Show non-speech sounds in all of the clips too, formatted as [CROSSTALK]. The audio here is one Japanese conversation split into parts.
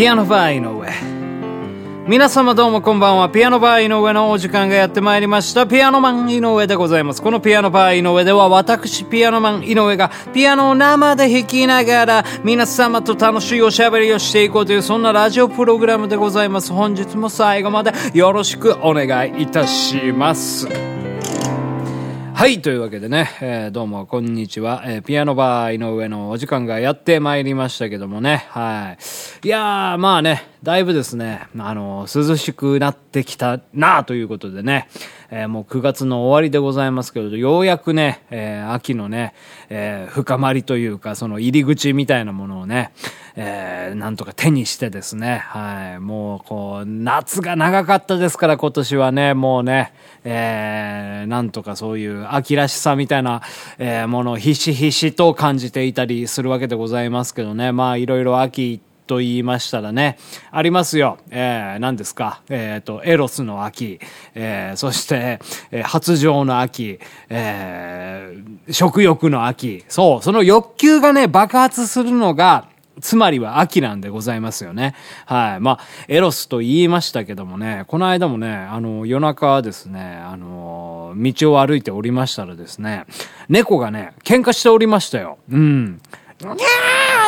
ピアノバー井上皆様どうもこんばんは。ピアノバー井上のお時間がやってまいりました。ピアノマン井上でございます。このピアノバー井上では私ピアノマン井上がピアノを生で弾きながら皆様と楽しいおしゃべりをしていこうというそんなラジオプログラムでございます。本日も最後までよろしくお願いいたします。はい、というわけでね、えー、どうもこんにちは、えー、ピアノバー井上のお時間がやってまいりましたけどもね、はい。いやー、まあね、だいぶですね、あの、涼しくなってきたなということでね、えー、もう9月の終わりでございますけれど、ようやくね、えー、秋のね、えー、深まりというか、その入り口みたいなものをね、えー、なんとか手にしてですね、はい、もうこう、夏が長かったですから今年はね、もうね、えー、なんとかそういう秋らしさみたいな、えー、ものをひしひしと感じていたりするわけでございますけどね、まあいろいろ秋行ってと言いましたらね、ありますよ。えー、何ですか？えっ、ー、と、エロスの秋、えー、そして、えー、発情の秋、えー、食欲の秋。そう、その欲求がね、爆発するのが、つまりは秋なんでございますよね。はい。まあ、エロスと言いましたけどもね、この間もね、あの、夜中ですね、あの、道を歩いておりましたらですね、猫がね、喧嘩しておりましたよ。うん。にゃー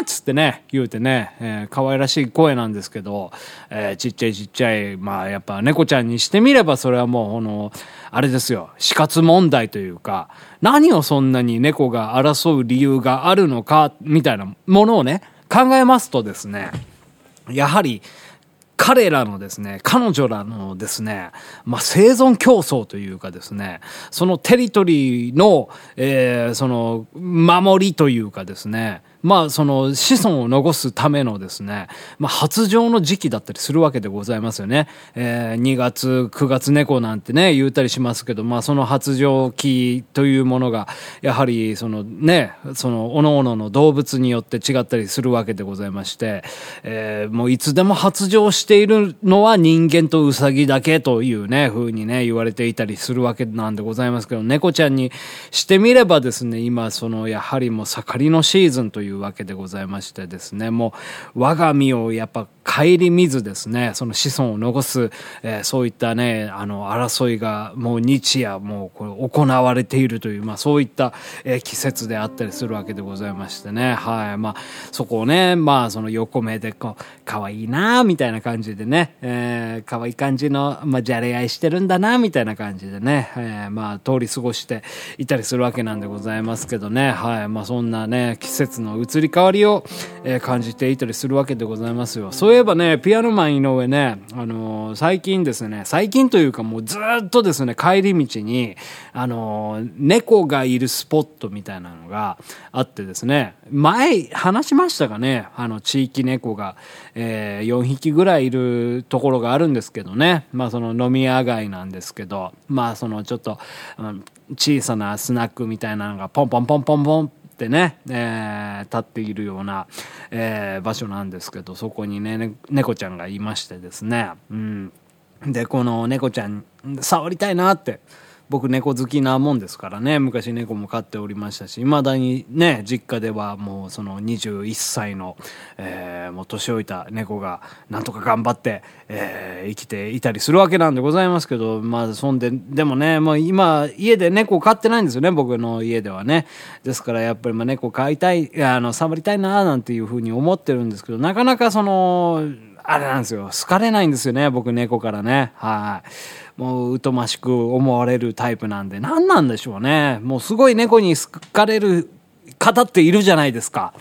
っつってね、言うてね、えー、可愛らしい声なんですけど、えー、ちっちゃいちっちゃい、まあやっぱ猫ちゃんにしてみればそれはもう、この、あれですよ、死活問題というか、何をそんなに猫が争う理由があるのか、みたいなものをね、考えますとですね、やはり、彼らのですね、彼女らのですね、まあ、生存競争というかですね、そのテリトリーの、えー、その、守りというかですね、まあ、その子孫を残すためのですね、まあ、発情の時期だったりするわけでございますよね。えー、2月、9月猫なんてね、言うたりしますけど、まあ、その発情期というものが、やはり、そのね、その、各々の動物によって違ったりするわけでございまして、えー、もういつでも発情しているのは人間とウサギだけというね、風にね、言われていたりするわけなんでございますけど、猫ちゃんにしてみればですね、今、その、やはりもう盛りのシーズンといういうわけでございましてですね、もう我が身をやっぱ顧みずですね、その子孫を残す、えー、そういったね、あの、争いがもう日夜もうこれ行われているという、まあそういった、えー、季節であったりするわけでございましてね、はい。まあそこをね、まあその横目でこう、可愛いなみたいな感じでね、えー、可愛い感じの、まあじゃれ合いしてるんだなみたいな感じでね、えー、まあ通り過ごしていたりするわけなんでございますけどね、はい。まあそんなね、季節の移り変わりを、えー、感じていたりするわけでございますよ。そうそういえばね、ピアノマン井上ね、あのー、最近ですね、最近というかもうずっとですね、帰り道に、あのー、猫がいるスポットみたいなのがあってですね、前話しましたかね、あの、地域猫が、えー、4匹ぐらいいるところがあるんですけどね、まあその飲み屋街なんですけど、まあそのちょっと、うん、小さなスナックみたいなのがポンポンポンポンポンってね、えー、立っているような、えー、場所なんですけど、そこにね、ね猫ちゃんがいましてですね、うん。で、この猫ちゃん、触りたいなって、僕猫好きなもんですからね。昔猫も飼っておりましたしいまだにね実家ではもうその21歳の、えー、もう年老いた猫がなんとか頑張って、えー、生きていたりするわけなんでございますけどまあそんででもねもう今家で猫飼ってないんですよね。僕の家ではね。ですからやっぱりまあ猫飼いたいあの触りたいななんていうふうに思ってるんですけどなかなかそのあれなんですよ。好かれないんですよね僕猫からね。はい。もう疎ましく思われるタイプなんで、何なんでしょうね。もうすごい猫に好かれる方っているじゃないですか。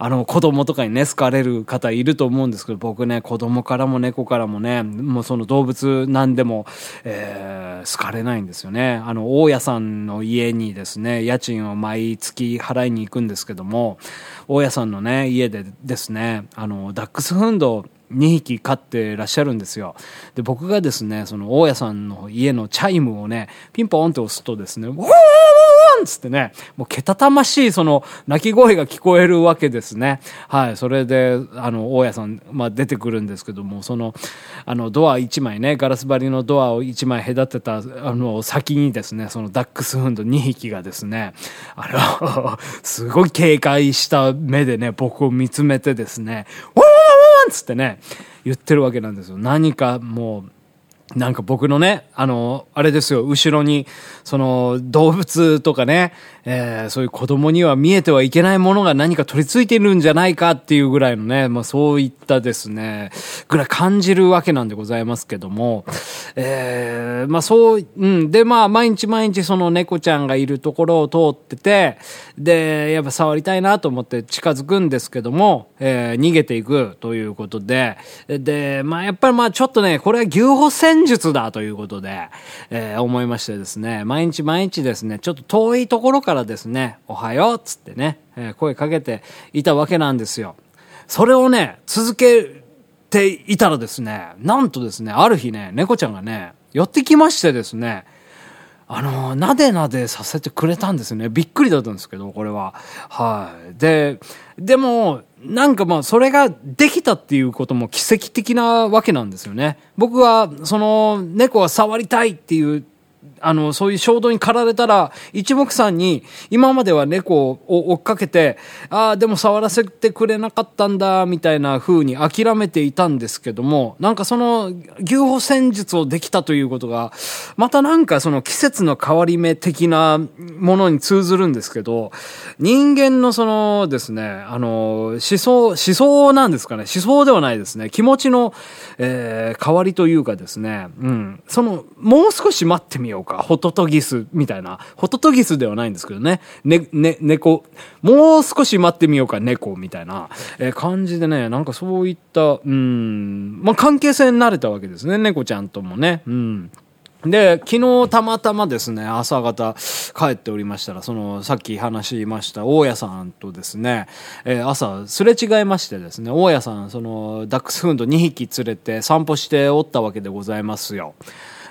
あの、子供とかにね、好かれる方いると思うんですけど、僕ね、子供からも猫からもね、もうその動物なんでも、えー、好かれないんですよね。あの、大家さんの家にですね、家賃を毎月払いに行くんですけども、大家さんのね、家でですね、あの、ダックスフンド2匹飼ってらっしゃるんですよ。で、僕がですね、その大家さんの家のチャイムをね、ピンポーンって押すとですね、ウォーンつってね、もうけたたましいその鳴き声が聞こえるわけですね。はい。それで、あの、大家さん、まあ出てくるんですけども、その、あの、ドア1枚ね、ガラス張りのドアを1枚隔てた、あの、先にですね、そのダックスフンド2匹がですね、あの、すごい警戒した目でね、僕を見つめてですね、ウォっつってね、言ってるわけなんですよ。何かもう、なんか僕のね、あの、あれですよ、後ろに、その、動物とかね、えー、そういう子供には見えてはいけないものが何か取り付いているんじゃないかっていうぐらいのね、まあそういったですね、ぐらい感じるわけなんでございますけども、えー、まあそう、うん、でまあ毎日毎日その猫ちゃんがいるところを通ってて、で、やっぱ触りたいなと思って近づくんですけども、えー、逃げていくということで、で、まあやっぱりまあちょっとね、これは牛歩戦術だということで、えー、思いましてですね、毎日毎日ですね、ちょっと遠いところからですね、おはようっつってね、えー、声かけていたわけなんですよ。それをね、続けていたらですね、なんとですね、ある日ね、猫ちゃんがね、寄ってきましてですね、あの、なでなでさせてくれたんですね。びっくりだったんですけど、これは。はい。で、でも、なんかまあ、それができたっていうことも奇跡的なわけなんですよね。僕は、その、猫は触りたいっていうあの、そういう衝動に駆られたら、一目散に、今までは猫を追っかけて、ああ、でも触らせてくれなかったんだ、みたいな風に諦めていたんですけども、なんかその、牛歩戦術をできたということが、またなんかその季節の変わり目的なものに通ずるんですけど、人間のそのですね、あの、思想、思想なんですかね、思想ではないですね、気持ちの、えー、変わりというかですね、うん、その、もう少し待ってみようか、ホトトギスみたいな。ホトトギスではないんですけどね。ね、ね、猫。もう少し待ってみようか、猫みたいな、えー、感じでね、なんかそういった、うん、まあ、関係性になれたわけですね、猫ちゃんともね。うん。で、昨日たまたまですね、朝方帰っておりましたら、その、さっき話しました大家さんとですね、えー、朝すれ違いましてですね、大家さん、その、ダックスフンド2匹連れて散歩しておったわけでございますよ。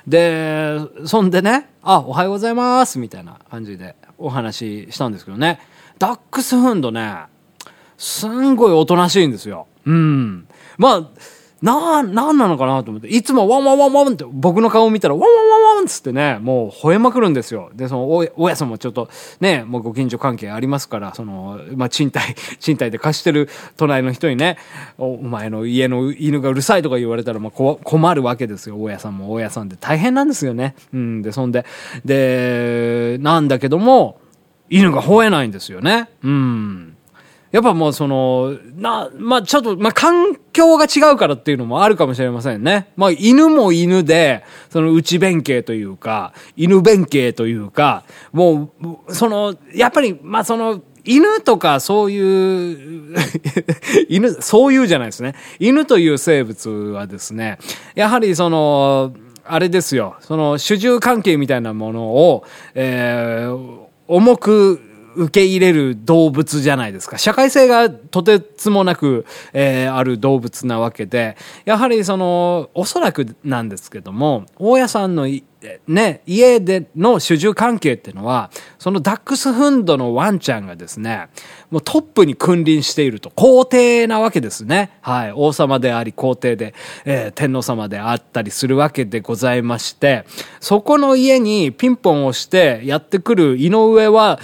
で、そんでね、あ、おはようございます、みたいな感じでお話ししたんですけどね、ダックスフンドね、すんごいおとなしいんですよ。うん。まあ、な、なんなのかなと思って、いつもワンワンワンワンって僕の顔を見たらワンワンワンワンつってね、もう吠えまくるんですよ。で、その、大家さんもちょっとね、もうご近所関係ありますから、その、まあ、賃貸、[LAUGHS] 賃貸で貸してる隣の人にね、おお前の家の犬がうるさいとか言われたら、まあ、困るわけですよ。大家さんも大家さんで大変なんですよね。うん、で、そんで、で、なんだけども、犬が吠えないんですよね。うん。やっぱもうその、な、まあ、ちょっと、まあ、環境が違うからっていうのもあるかもしれませんね。まあ、犬も犬で、その内弁慶というか、犬弁慶というか、もう、その、やっぱり、まあ、その、犬とかそういう [LAUGHS] 犬、そういうじゃないですね。犬という生物はですね、やはりその、あれですよ、その主従関係みたいなものを、えー、重く受け入れる動物じゃないですか。社会性がとてつもなく、えー、ある動物なわけで、やはりその、おそらくなんですけども、大家さんのね、家での主従関係っていうのは、そのダックスフンドのワンちゃんがですね、もうトップに君臨していると、皇帝なわけですね。はい。王様であり、皇帝で、えー、天皇様であったりするわけでございまして、そこの家にピンポンをしてやってくる井上は、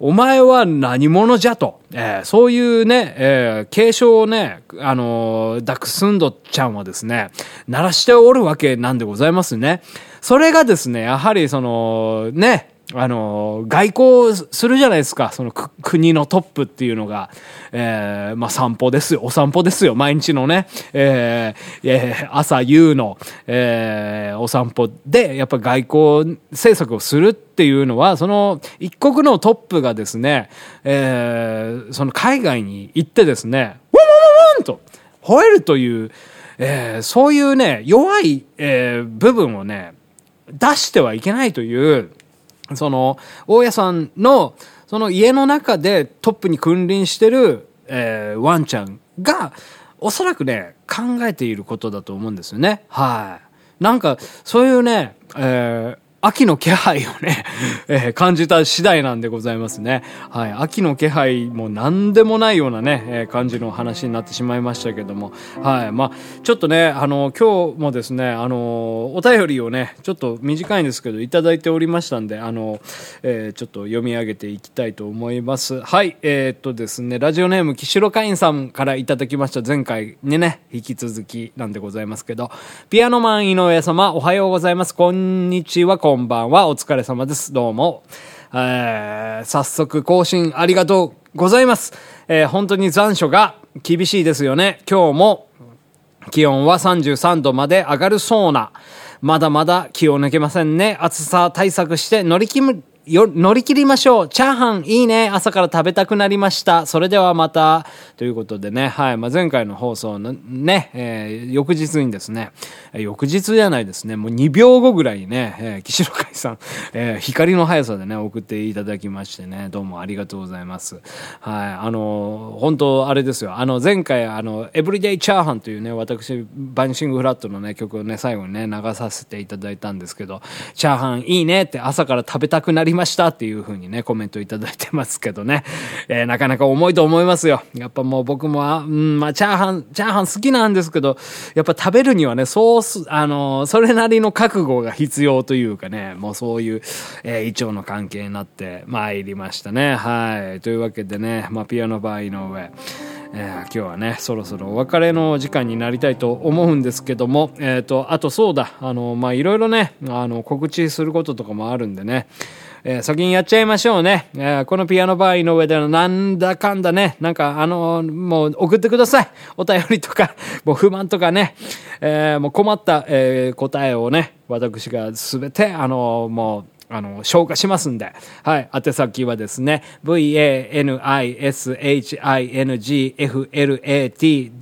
お前は何者じゃと、えー、そういうね、えー、継承をね、あのー、ダクスンドちゃんはですね、鳴らしておるわけなんでございますね。それがですね、やはりその、ね、あの、外交するじゃないですか。その国のトップっていうのが、えー、まあ散歩ですよ。お散歩ですよ。毎日のね、えー、え、朝夕の、えー、お散歩で、やっぱ外交政策をするっていうのは、その一国のトップがですね、えー、その海外に行ってですね、ワンワンワンワンと吠えるという、えー、そういうね、弱い、えー、部分をね、出してはいけないという、その、大家さんの、その家の中でトップに君臨してる、えー、ワンちゃんが、おそらくね、考えていることだと思うんですよね。はい。なんか、そういうね、えー、秋の気配をね、えー、感じた次第なんでございますね。はい。秋の気配も何でもないようなね、えー、感じの話になってしまいましたけども。はい。まあ、ちょっとね、あの、今日もですね、あの、お便りをね、ちょっと短いんですけど、いただいておりましたんで、あの、えー、ちょっと読み上げていきたいと思います。はい。えー、っとですね、ラジオネーム、岸代会員さんからいただきました前回にね、引き続きなんでございますけど、ピアノマン井上様、おはようございます。こんにちは、こんんばんは。お疲れ様です。どうも。えー、早速更新ありがとうございます。えー、本当に残暑が厳しいですよね。今日も気温は33度まで上がるそうな。まだまだ気を抜けませんね。暑さ対策して乗り切るよ、乗り切りましょう。チャーハンいいね。朝から食べたくなりました。それではまた。ということでね、はい。まあ、前回の放送のね、えー、翌日にですね、翌日じゃないですね、もう2秒後ぐらいにね、えー、岸野海さん、えー、光の速さでね、送っていただきましてね、どうもありがとうございます。はい。あの、本当あれですよ。あの、前回、あの、エブリデイチャーハンというね、私、バニシングフラットのね、曲をね、最後にね、流させていただいたんですけど、チャーハンいいねって朝から食べたくなりましたっていう風にね、コメントいただいてますけどね。[LAUGHS] えー、なかなか重いと思いますよ。やっぱもう僕も、うん、まあ、チャーハン、チャーハン好きなんですけど、やっぱ食べるにはね、ソース、あの、それなりの覚悟が必要というかね、もうそういう、えー、胃腸の関係になって参りましたね。はい。というわけでね、まあ、ピアノバー井上。えー、今日はねそろそろお別れの時間になりたいと思うんですけども、えーと、あとそうだあのまあいろいろねあの告知することとかもあるんでねえー、先にやっちゃいましょうね。えー、このピアノバーの上でのなんだかんだね、なんかあのー、もう送ってください。お便りとか、[LAUGHS] もう不満とかね、えー、もう困った、えー、答えをね、私がすべて、あのー、もう、あの、消化しますんで。はい。宛先はですね、v-a-n-i-s-h-i-n-g-f-l-a-t.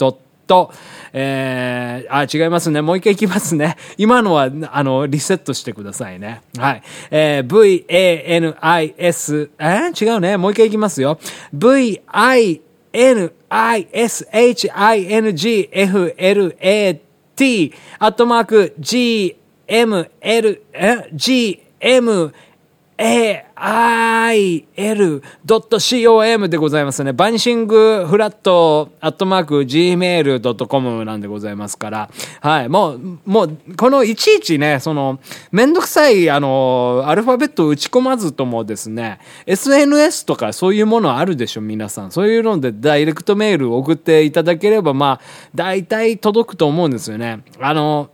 と、えー、あ、違いますね。もう一回いきますね。今のは、あの、リセットしてくださいね。はい。えー、v-a-n-i-s、えー、違うね。もう一回いきますよ。v-i-n-i-s-h-i-n-g-f-l-a-t アットマーク g-m-l、え g-m ail.com でございますね。バニシングフラットアットマーク gmail.com なんでございますから。はい。もう、もう、このいちいちね、その、めんどくさい、あの、アルファベット打ち込まずともですね、SNS とかそういうものあるでしょ、皆さん。そういうのでダイレクトメール送っていただければ、まあ、大体届くと思うんですよね。あの、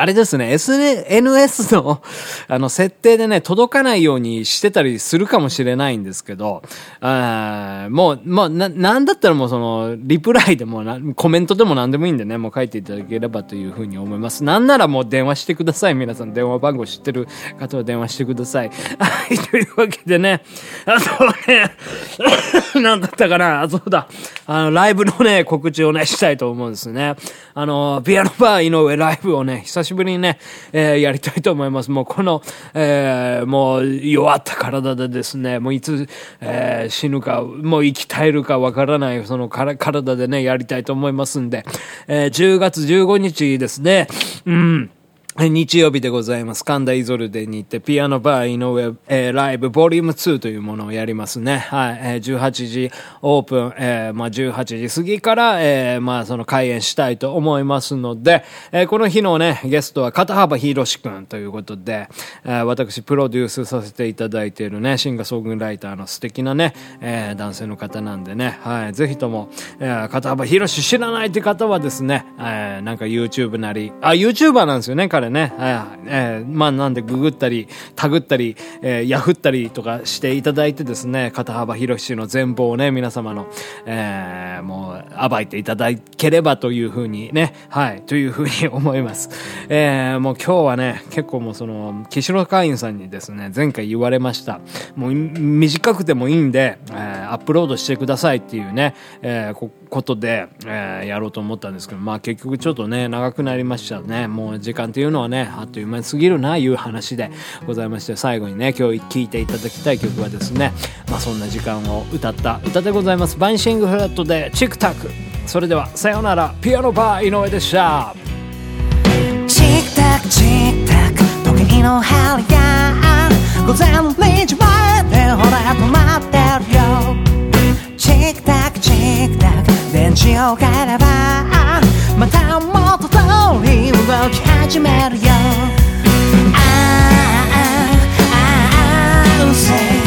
あれですね、SNS の、[LAUGHS] あの、設定でね、届かないようにしてたりするかもしれないんですけど、あもう、もう、な、なんだったらもうその、リプライでもな、コメントでも何でもいいんでね、もう書いていただければというふうに思います。なんならもう電話してください。皆さん、電話番号知ってる方は電話してください。[LAUGHS] はい、というわけでね、あとね、[LAUGHS] なんだったかな、あ、そうだ、あの、ライブのね、告知をね、したいと思うんですね。あの、ピアノバー井上ライブをね、久ししぶりにね、えー、やりたいと思います。もうこの、えー、もう弱った体でですね、もういつ、えー、死ぬか、もう生き絶えるかわからない、そのから体でね、やりたいと思いますんで、えー、10月15日ですね、うん。日曜日でございます。神田イゾルデに行って、ピアノバー井上、えー、ライブボリューム2というものをやりますね。はい。えー、18時オープン、えー、まあ、18時過ぎから、えー、まあ、その開演したいと思いますので、えー、この日のね、ゲストは片幅博士くんということで、えー、私プロデュースさせていただいているね、シンガーソングライターの素敵なね、えー、男性の方なんでね、はい。ぜひとも、えー、片幅博士知らないって方はですね、えー、なんか YouTube なり、あ、YouTuber なんですよね、彼ね、えー、まあなんでググったり、タグったり、えー、ヤフったりとかしていただいてですね、片幅広しの全貌をね、皆様の、えー、もう暴いていただければというふうにね、はい、というふうに思います。えー、もう今日はね、結構もうその、岸野会員さんにですね、前回言われました。もう短くてもいいんで、えー、アップロードしてくださいっていうね、えー、こことで、えー、やろうと思ったんですけど、まあ結局ちょっとね、長くなりましたね。もう時間っていういうのはね、あっという間に過ぎるな、いう話でございまして、最後にね、今日聴いていただきたい曲はですね、まあ、そんな時間を歌った歌でございます。バンシングフラットでチクタク。それでは、さようなら、ピアノバー井上でした。チクタク、チクタク、時計の針が、午前0時前でほら止まってるよ。チクタク、チクタク、電池を変えれば、またもうーリー動き始めるよああああうせ